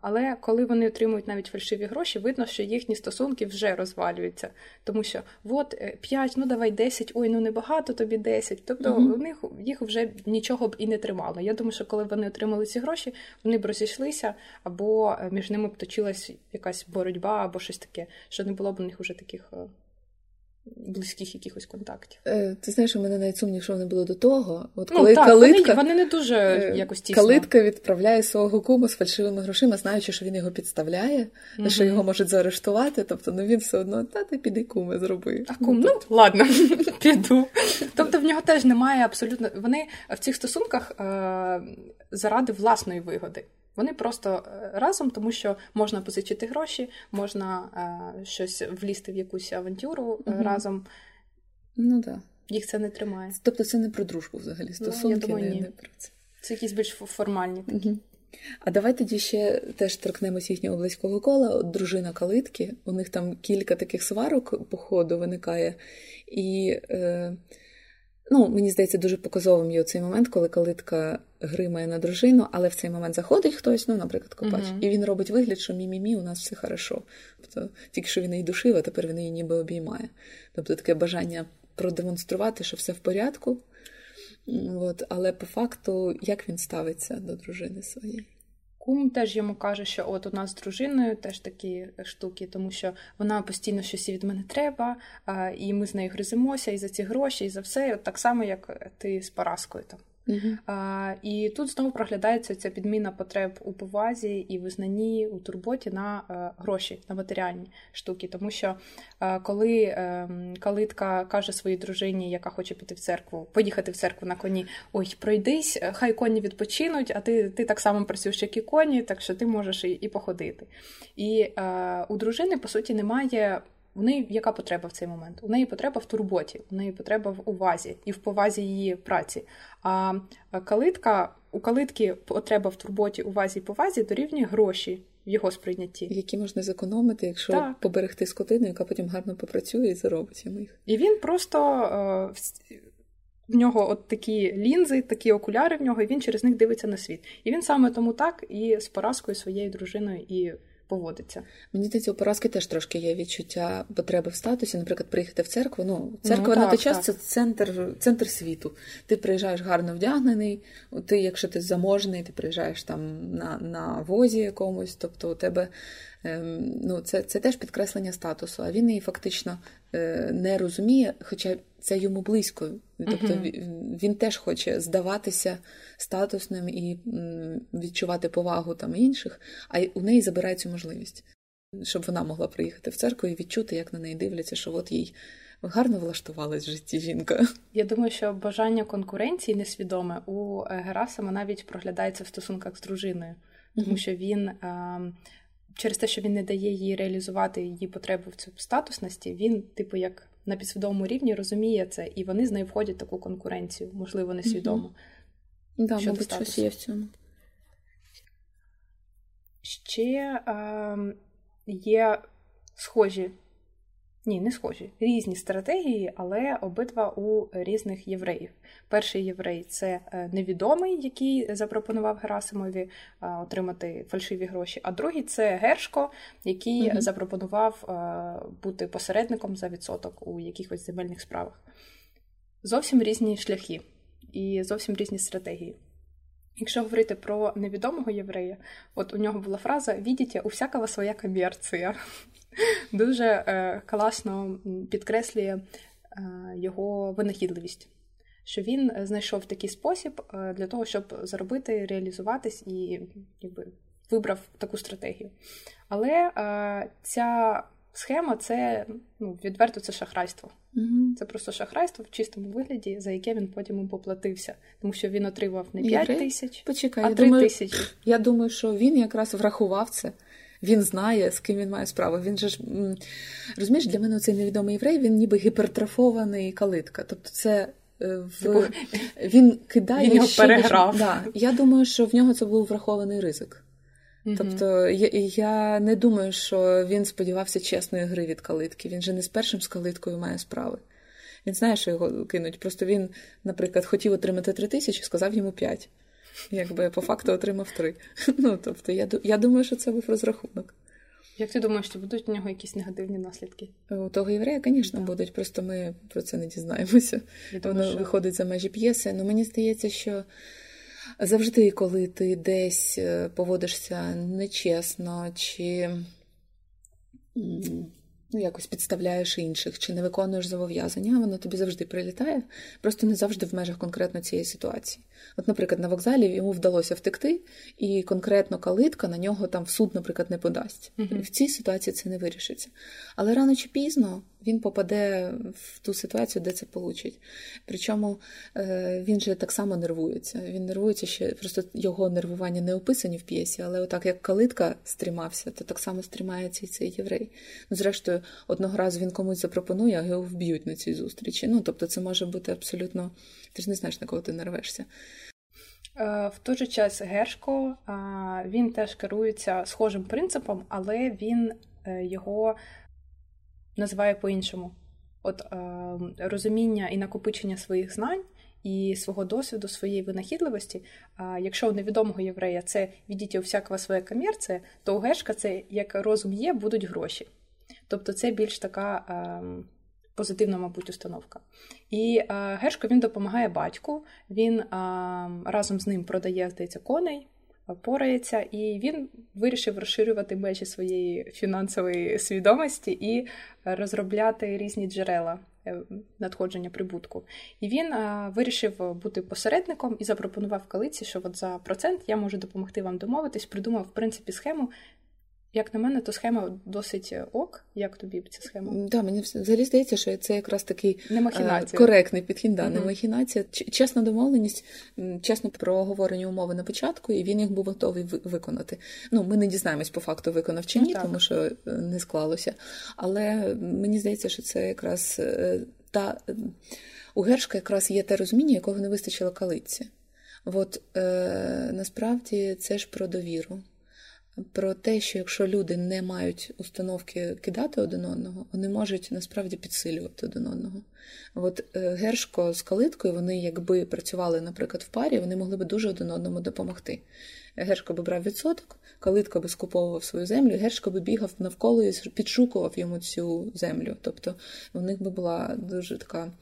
Але коли вони отримують навіть фальшиві гроші, видно, що їхні стосунки вже розвалюються. Тому що от 5, ну давай 10, ой, ну небагато тобі 10. Тобто у них їх вже нічого б і не тримало. Я думаю, що коли вони отримали ці гроші, вони б розійшлися, або між ними б точилась якась боротьба, або щось таке, що не було б у них вже таких близьких якихось контактів. Е, Ти знаєш, у мене навіть сумнів, що вони були до того. От ну, так, калитка, вони, вони не дуже е, якось тісно. Калитка відправляє свого кума з фальшивими грошима, знаючи, що він його підставляє, mm що його можуть заарештувати. Тобто, ну він все одно, та ти піди куми, зроби. А кум, ну, ну ладно, піду. Тобто в нього теж немає абсолютно. Вони в цих стосунках е- заради власної вигоди. Вони просто е, разом, тому що можна позичити гроші, можна е, щось влізти в якусь авантюру угу. разом. Ну так. Їх це не тримає. Тобто це не про дружбу взагалі. Стосунки ну, я думаю, не, ні. не про це. Це якісь більш формальні такі. Угу. А давай тоді ще теж торкнемось їхнього близького кола. От дружина калитки. У них там кілька таких сварок по ходу виникає. І е, Ну, мені здається, дуже показовим є цей момент, коли калитка гримає на дружину, але в цей момент заходить хтось, ну, наприклад, копач, uh-huh. і він робить вигляд, що мі-мі-мі, у нас все хорошо. Тобто, тільки що він її душив, а тепер він її ніби обіймає. Тобто таке бажання продемонструвати, що все в порядку. От, Але по факту, як він ставиться до дружини своєї? Кум теж йому каже, що от у нас з дружиною теж такі штуки, тому що вона постійно щось від мене треба, і ми з нею гризимося і за ці гроші, і за все. От так само, як ти з Параскою там. Uh-huh. А, І тут знову проглядається ця підміна потреб у повазі і визнанні у турботі на а, гроші, на матеріальні штуки. Тому що а, коли а, калитка каже своїй дружині, яка хоче піти в церкву, поїхати в церкву на коні, ой, пройдись, хай коні відпочинуть, а ти ти так само працюєш, як і коні, так що ти можеш і, і походити. І у дружини, по суті, немає. У неї яка потреба в цей момент? У неї потреба в турботі, у неї потреба в увазі і в повазі її праці. А калитка у калитки потреба в турботі, увазі і повазі дорівнює гроші в його сприйнятті, які можна зекономити, якщо так. поберегти скотину, яка потім гарно попрацює і заробить йому їх. І він просто е, в нього от такі лінзи, такі окуляри в нього, і він через них дивиться на світ. І він саме тому так і з поразкою своєю дружиною і поводиться. Мені здається, у поразки теж трошки є відчуття потреби в статусі, наприклад, приїхати в церкву. Ну, церква ну, на той час це центр центр світу. Ти приїжджаєш гарно вдягнений, ти, якщо ти заможний, ти приїжджаєш там на на возі якомусь, тобто у тебе ем, ну, це це теж підкреслення статусу, а він її фактично не розуміє, хоча це йому близько. Тобто uh-huh. він теж хоче здаватися статусним і відчувати повагу там інших, а у неї забирає цю можливість, щоб вона могла приїхати в церкву і відчути, як на неї дивляться, що от їй гарно влаштувалась в житті жінка. Я думаю, що бажання конкуренції несвідоме у е, Герасима навіть проглядається в стосунках з дружиною, тому uh-huh. що він. Через те, що він не дає їй реалізувати її потребу в цю статусності, він, типу, як на підсвідомому рівні розуміє це, і вони з нею входять в таку конкуренцію, можливо, несвідомо. Mm-hmm. Да, мабуть, щось є в цьому. Ще е, є схожі ні, не схожі. Різні стратегії, але обидва у різних євреїв. Перший єврей це е, невідомий, який запропонував Герасимові е, отримати фальшиві гроші. А другий це Гершко, який угу. запропонував е, бути посередником за відсоток у якихось земельних справах. Зовсім різні шляхи і зовсім різні стратегії. Якщо говорити про невідомого єврея, от у нього була фраза «Відітя, у всякого своя комерція дуже е, класно підкреслює е, його винахідливість. Що він знайшов такий спосіб е, для того, щоб заробити, реалізуватись і якби вибрав таку стратегію. Але ця схема це ну, відверто це шахрайство. Це просто шахрайство в чистому вигляді, за яке він потім поплатився, тому що він отримав не 5 тисяч, Почекай, а 3 тисячі. Я думаю, що він якраз врахував це. Він знає, з ким він має справу. Він же ж розумієш, для мене цей невідомий єврей, він ніби гіпертрофований калитка. Тобто, це е, в типу, він кидає він його ще переграв. Да. Я думаю, що в нього це був врахований ризик. mm Тобто я, я не думаю, що він сподівався чесної гри від калитки. Він же не з першим з калиткою має справи. Він знає, що його кинуть. Просто він, наприклад, хотів отримати три тисячі, сказав йому п'ять якби по факту отримав три. Ну, тобто, я я думаю, що це був розрахунок. Як ти думаєш, що будуть у нього якісь негативні наслідки? У того єврея, звісно, да. будуть, просто ми про це не дізнаємося. Я Воно що... виходить за межі п'єси. Ну мені здається, що завжди, коли ти десь е, поводишся нечесно, чи ну, якось підставляєш інших, чи не виконуєш зобов'язання, воно тобі завжди прилітає, просто не завжди в межах конкретно цієї ситуації. От, наприклад, на вокзалі йому вдалося втекти, і конкретно калитка на нього там в суд, наприклад, не подасть. uh В цій ситуації це не вирішиться. Але рано чи пізно він попаде в ту ситуацію, де це получить. Причому е, він же так само нервується. Він нервується ще просто його нервування не описані в п'єсі, але отак як калитка стрімався, то так само стрімається і цей єврей. Ну, зрештою, одного разу він комусь запропонує, а його вб'ють на цій зустрічі. Ну, тобто, це може бути абсолютно. Ти ж не знаєш, на кого ти нарвешся. Е, в той же час Гершко він теж керується схожим принципом, але він е, його називає по-іншому. От розуміння і накопичення своїх знань і свого досвіду, своєї винахідливості. Якщо у невідомого єврея це відіть у всякого своя комерція, то у Гершка це як розум є, будуть гроші. Тобто це більш така позитивна, мабуть, установка. І Гершко він допомагає батьку, він разом з ним продає, здається, коней. порається, і він вирішив розширювати межі своєї фінансової свідомості і розробляти різні джерела. Е, надходження прибутку. І він а, вирішив бути посередником і запропонував калиці, що от за процент я можу допомогти вам домовитись, придумав в принципі схему, як на мене, то схема досить е, ок. Як тобі ця схема? Да, мені взагалі здається, що це якраз такий не коректний підхід, да, не махінація. Чесна домовленість, чесно проговорені умови на початку, і він їх був готовий виконати. Ну, ми не дізнаємось по факту, виконав чи ні, ну, тому що е, не склалося. Але мені здається, що це якраз е, та у Гершка якраз є те розуміння, якого не вистачило калиці. От е, насправді це ж про довіру про те, що якщо люди не мають установки кидати один одного, вони можуть насправді підсилювати один одного. От е, Гершко з калиткою, вони, якби працювали, наприклад, в парі, вони могли би дуже один одному допомогти. Гершко би брав відсоток, калитка би скуповував свою землю, Гершко би бігав навколо і підшукував йому цю землю. Тобто у них би була дуже така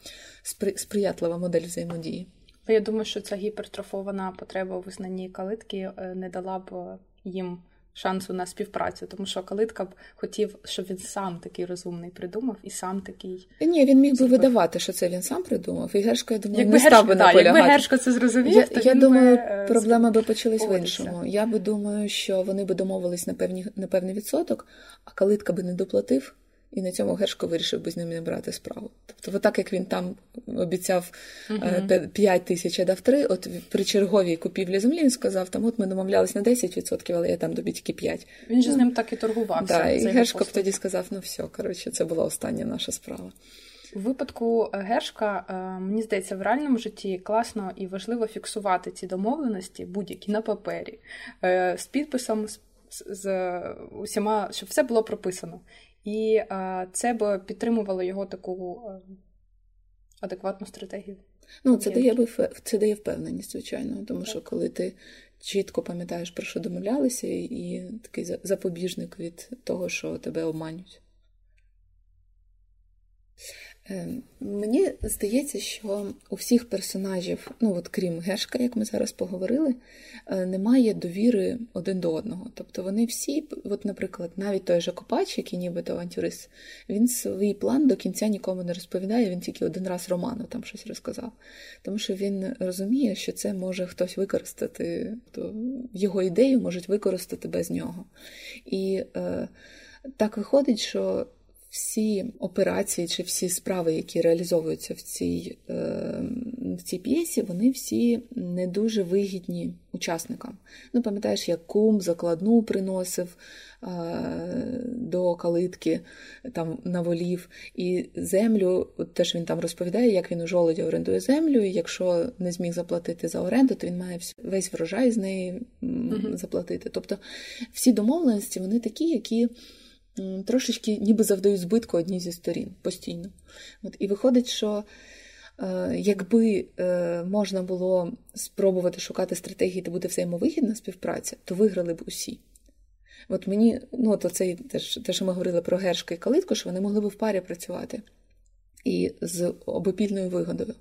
сприятлива модель взаємодії. Я думаю, що ця гіпертрофована потреба у визнанні калитки е, не дала б їм шансу на співпрацю, тому що Калитка б хотів, щоб він сам такий розумний придумав і сам такий. Ні, він міг би видавати, що це він сам придумав. І Гершко, я думаю, якби не Гершко, став би да, наполягати. Якби Гершко це зрозумів, я, то я він думаю, би, е, проблема би почалась в іншому. Я би думаю, що вони би домовились на певні на певний відсоток, а Калитка би не доплатив. І на цьому Гершко вирішив би з ним не брати справу. Тобто, так як він там обіцяв uh 5 тисяч, а дав 3, от при черговій купівлі землі він сказав, там от ми домовлялись на 10%, але я там добі тільки 5. Він же ну, з ним так і торгувався. Да, І Гершко б тоді сказав: ну все, коротше, це була остання наша справа. У випадку е, Гершка, е, мені здається, в реальному житті класно і важливо фіксувати ці домовленості будь-які на папері е, з підписом, з усіма, щоб все було прописано. І а, це б підтримувало його таку а, адекватну стратегію. Ну, це дає це дає впевненість, звичайно, тому так. що коли ти чітко пам'ятаєш, про що домовлялися, і такий запобіжник від того, що тебе обманюють. Ем, мені здається, що у всіх персонажів, ну от крім Гешка, як ми зараз поговорили, е, немає довіри один до одного. Тобто вони всі, от, наприклад, навіть той же Копач, який нібито авантюрист, він свій план до кінця нікому не розповідає, він тільки один раз Роману там щось розказав. Тому що він розуміє, що це може хтось використати, то його ідею можуть використати без нього. І е, так виходить, що всі операції чи всі справи, які реалізовуються в цій е, в цій п'єсі, вони всі не дуже вигідні учасникам. Ну, пам'ятаєш, як кум закладну приносив е, до калитки там на волів, і землю, от теж він там розповідає, як він у жолоді орендує землю, і якщо не зміг заплатити за оренду, то він має весь врожай з неї заплатити. Тобто всі домовленості вони такі, які трошечки ніби завдають збитку одній зі сторін постійно. От, І виходить, що е, якби е, можна було спробувати шукати стратегії, де буде взаємовигідна співпраця, то виграли б усі. От мені, ну, то це те, що ми говорили про Гершка і Калитку, що вони могли б в парі працювати. І з обопільною вигодою,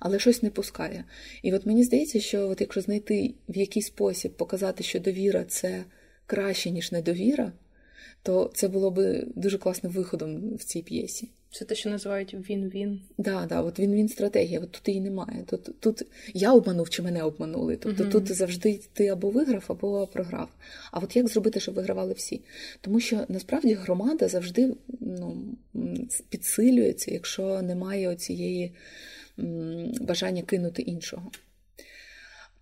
але щось не пускає. І от мені здається, що от якщо знайти в який спосіб показати, що довіра це краще, ніж недовіра, то це було би дуже класним виходом в цій п'єсі. Це те, що називають він-він. Да, да, от він-він стратегія. От тут її немає. Тут тут я обманув чи мене обманули. Тобто uh тут завжди ти або виграв, або програв. А от як зробити, щоб вигравали всі? Тому що насправді громада завжди ну, підсилюється, якщо немає цієї бажання кинути іншого.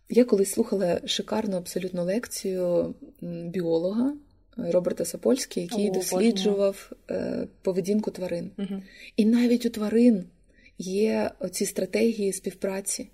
Я колись слухала шикарну абсолютну лекцію біолога. Роберта Сапольський, який О, досліджував е, поведінку тварин. Угу. І навіть у тварин є оці стратегії співпраці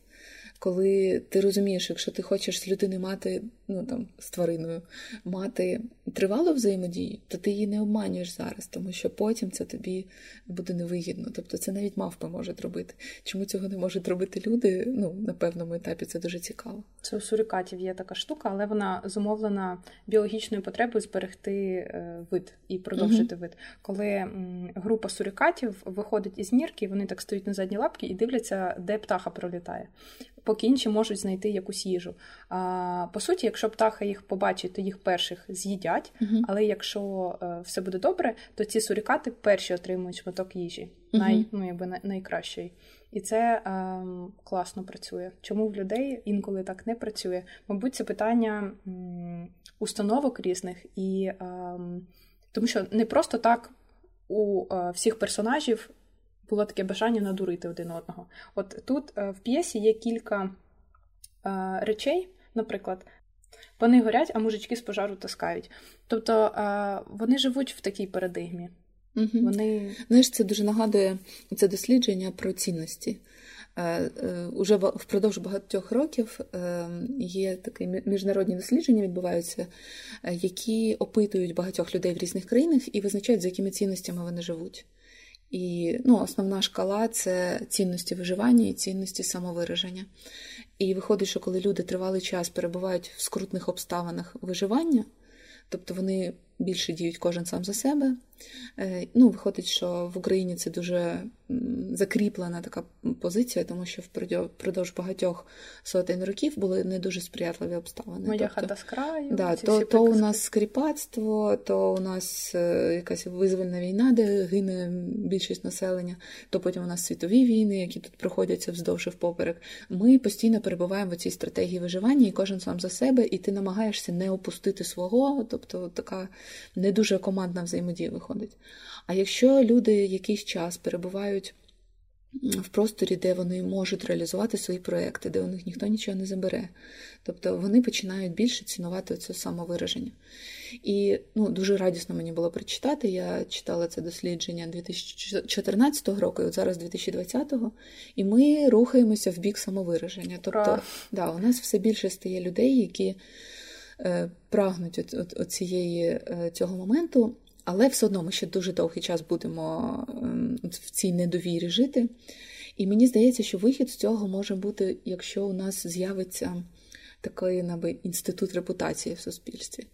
коли ти розумієш, якщо ти хочеш з людини мати, ну там з твариною, мати тривалу взаємодію, то ти її не обманюєш зараз, тому що потім це тобі буде невигідно. Тобто це навіть мавпи можуть робити. Чому цього не можуть робити люди? Ну, на певному етапі це дуже цікаво. Це у сурикатів є така штука, але вона зумовлена біологічною потребою зберегти е, вид і продовжити uh вид. Коли група сурикатів виходить із нірки, вони так стоять на задні лапки і дивляться, де птаха пролітає поки інші можуть знайти якусь їжу. А по суті, якщо птаха їх побачить, то їх перших з'їдять. uh Але якщо е, все буде добре, то ці сурікати перші отримують шматок їжі, uh най, ну, якби найкращої. І це е, класно працює. Чому в людей інколи так не працює? Мабуть, це питання м, установок різних, і е, тому що не просто так у е, всіх персонажів було таке бажання надурити один одного. От тут е, в п'єсі є кілька е, речей, наприклад. Вони горять, а мужички з пожару таскають. Тобто вони живуть в такій парадигмі. Угу. Вони... Знаєш, це дуже нагадує це дослідження про цінності. Е, е, уже впродовж багатьох років е, є такі міжнародні дослідження, відбуваються, які опитують багатьох людей в різних країнах і визначають, за якими цінностями вони живуть. І ну, основна шкала це цінності виживання і цінності самовираження. І виходить, що коли люди тривалий час перебувають в скрутних обставинах виживання, тобто вони більше діють кожен сам за себе. Е, ну, Виходить, що в Україні це дуже закріплена така позиція, тому що впродовж багатьох сотень років були не дуже сприятливі обставини. Моя тобто, хата з краю. Да, то то у нас скріпацтво, то у нас е, якась визвольна війна, де гине більшість населення, то потім у нас світові війни, які тут проходяться вздовж і впоперек. Ми постійно перебуваємо в цій стратегії виживання, і кожен сам за себе, і ти намагаєшся не опустити свого, тобто така не дуже командна взаємодія виходить. А якщо люди якийсь час перебувають в просторі, де вони можуть реалізувати свої проекти, де у них ніхто нічого не забере, тобто вони починають більше цінувати це самовираження. І ну, дуже радісно мені було прочитати. Я читала це дослідження 2014 року, і от зараз 2020-го, і ми рухаємося в бік самовираження. Тобто, да, у нас все більше стає людей, які. Е, прагнуть от, от, от цієї, е, цього моменту, але все одно ми ще дуже довгий час будемо ем, в цій недовірі жити. І мені здається, що вихід з цього може бути, якщо у нас з'явиться такий наби, інститут репутації в суспільстві.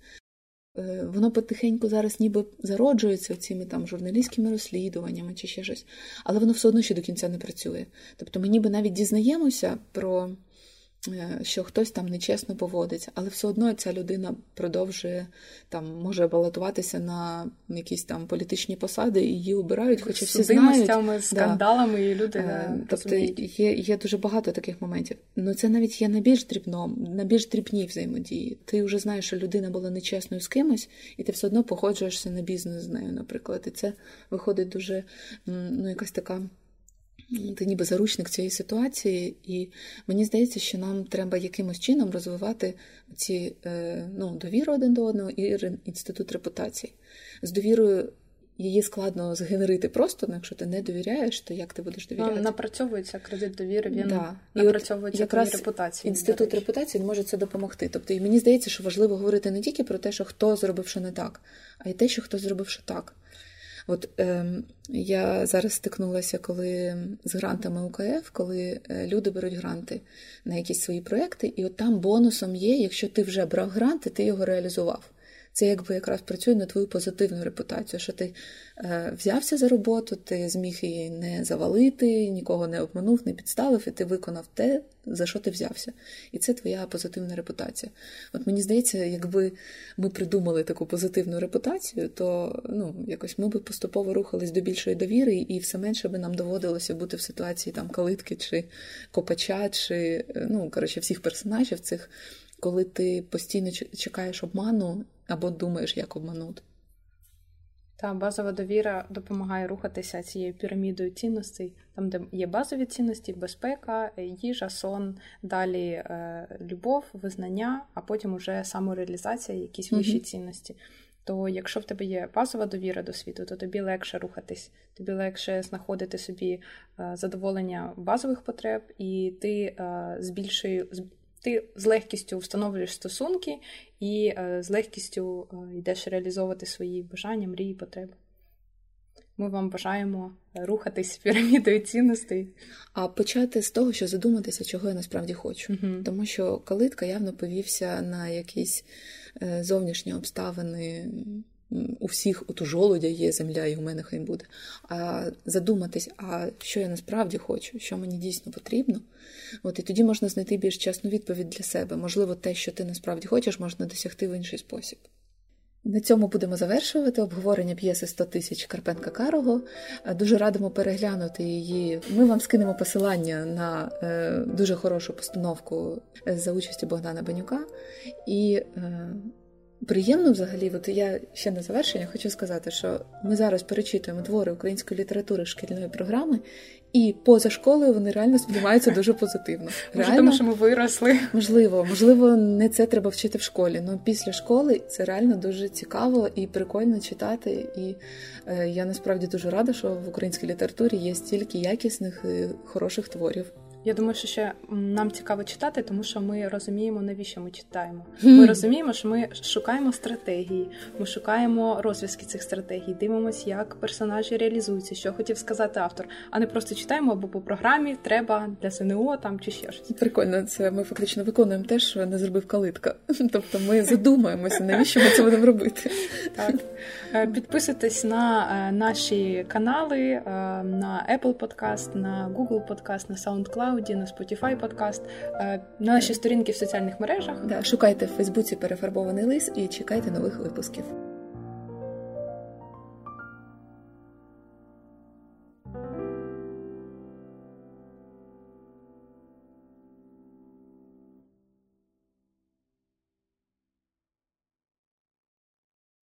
Е, воно потихеньку зараз ніби зароджується цими там журналістськими розслідуваннями чи ще щось, але воно все одно ще до кінця не працює. Тобто ми ніби навіть дізнаємося про що хтось там нечесно поводиться, але все одно ця людина продовжує там, може балотуватися на якісь там політичні посади і її обирають, хоча всі знають. скандалами, да. і люди е, тобто є є дуже багато таких моментів. Ну це навіть є на більш дрібному, на більш дрібній взаємодії. Ти вже знаєш, що людина була нечесною з кимось, і ти все одно погоджуєшся на бізнес з нею, наприклад. І це виходить дуже ну, якась така ти ніби заручник цієї ситуації, і мені здається, що нам треба якимось чином розвивати ці е, ну, довіру один до одного і інститут репутації. З довірою її складно згенерити просто, ну, якщо ти не довіряєш, то як ти будеш довіряти? Ну, напрацьовується кредит довіри, він да. напрацьовується якраз репутації. Інститут репутації може це допомогти. Тобто, і мені здається, що важливо говорити не тільки про те, що хто зробив що не так, а й те, що хто зробив що так. От е, я зараз стикнулася коли з грантами УКФ, коли е, люди беруть гранти на якісь свої проекти, і от там бонусом є, якщо ти вже брав гранти, ти його реалізував. Це якби якраз працює на твою позитивну репутацію, що ти е, взявся за роботу, ти зміг її не завалити, нікого не обманув, не підставив, і ти виконав те, за що ти взявся. І це твоя позитивна репутація. От мені здається, якби ми придумали таку позитивну репутацію, то ну, якось ми б поступово рухались до більшої довіри, і все менше би нам доводилося бути в ситуації там калитки чи копача, чи ну коротше всіх персонажів цих коли ти постійно чекаєш обману або думаєш, як обманути. Та базова довіра допомагає рухатися цією пірамідою цінностей, там, де є базові цінності, безпека, їжа, сон, далі е, любов, визнання, а потім уже самореалізація, якісь вищі mm-hmm. цінності. То якщо в тебе є базова довіра до світу, то тобі легше рухатись, тобі легше знаходити собі е, задоволення базових потреб, і ти е, з більшою ти з легкістю встановлюєш стосунки і е, з легкістю е, йдеш реалізовувати свої бажання, мрії, потреби. Ми вам бажаємо рухатись пірамідою цінностей. А почати з того, що задуматися, чого я насправді хочу. uh Тому що калитка явно повівся на якісь е, зовнішні обставини у всіх от у жолудя є земля, і у мене хай буде. А задуматись, а що я насправді хочу, що мені дійсно потрібно. От І тоді можна знайти більш чесну відповідь для себе. Можливо, те, що ти насправді хочеш, можна досягти в інший спосіб. На цьому будемо завершувати обговорення п'єси 100 тисяч Карпенка Карого. Дуже радимо переглянути її. Ми вам скинемо посилання на е, дуже хорошу постановку за участі Богдана Бенюка. І е, Приємно взагалі, от я ще на завершення хочу сказати, що ми зараз перечитуємо твори української літератури шкільної програми, і поза школою вони реально сприймаються дуже позитивно. Реально, тому що ми виросли. Можливо, можливо, не це треба вчити в школі, але після школи це реально дуже цікаво і прикольно читати. І е, я насправді дуже рада, що в українській літературі є стільки якісних і хороших творів. Я думаю, що ще нам цікаво читати, тому що ми розуміємо, навіщо ми читаємо. Ми розуміємо, що ми шукаємо стратегії, ми шукаємо розв'язки цих стратегій, дивимося, як персонажі реалізуються, що хотів сказати автор, а не просто читаємо або по програмі треба для СНО там чи ще щось. Прикольно, це ми фактично виконуємо те, що не зробив калитка. Тобто ми задумаємося, навіщо ми це будемо робити. Так е, підписуйтесь на е, наші канали, е, на Apple Podcast, на Google Podcast, на SoundCloud. SoundCloud, на Spotify подкаст, е, на наші сторінки в соціальних мережах. Да, Шукайте в Фейсбуці перефарбований лис і чекайте нових випусків.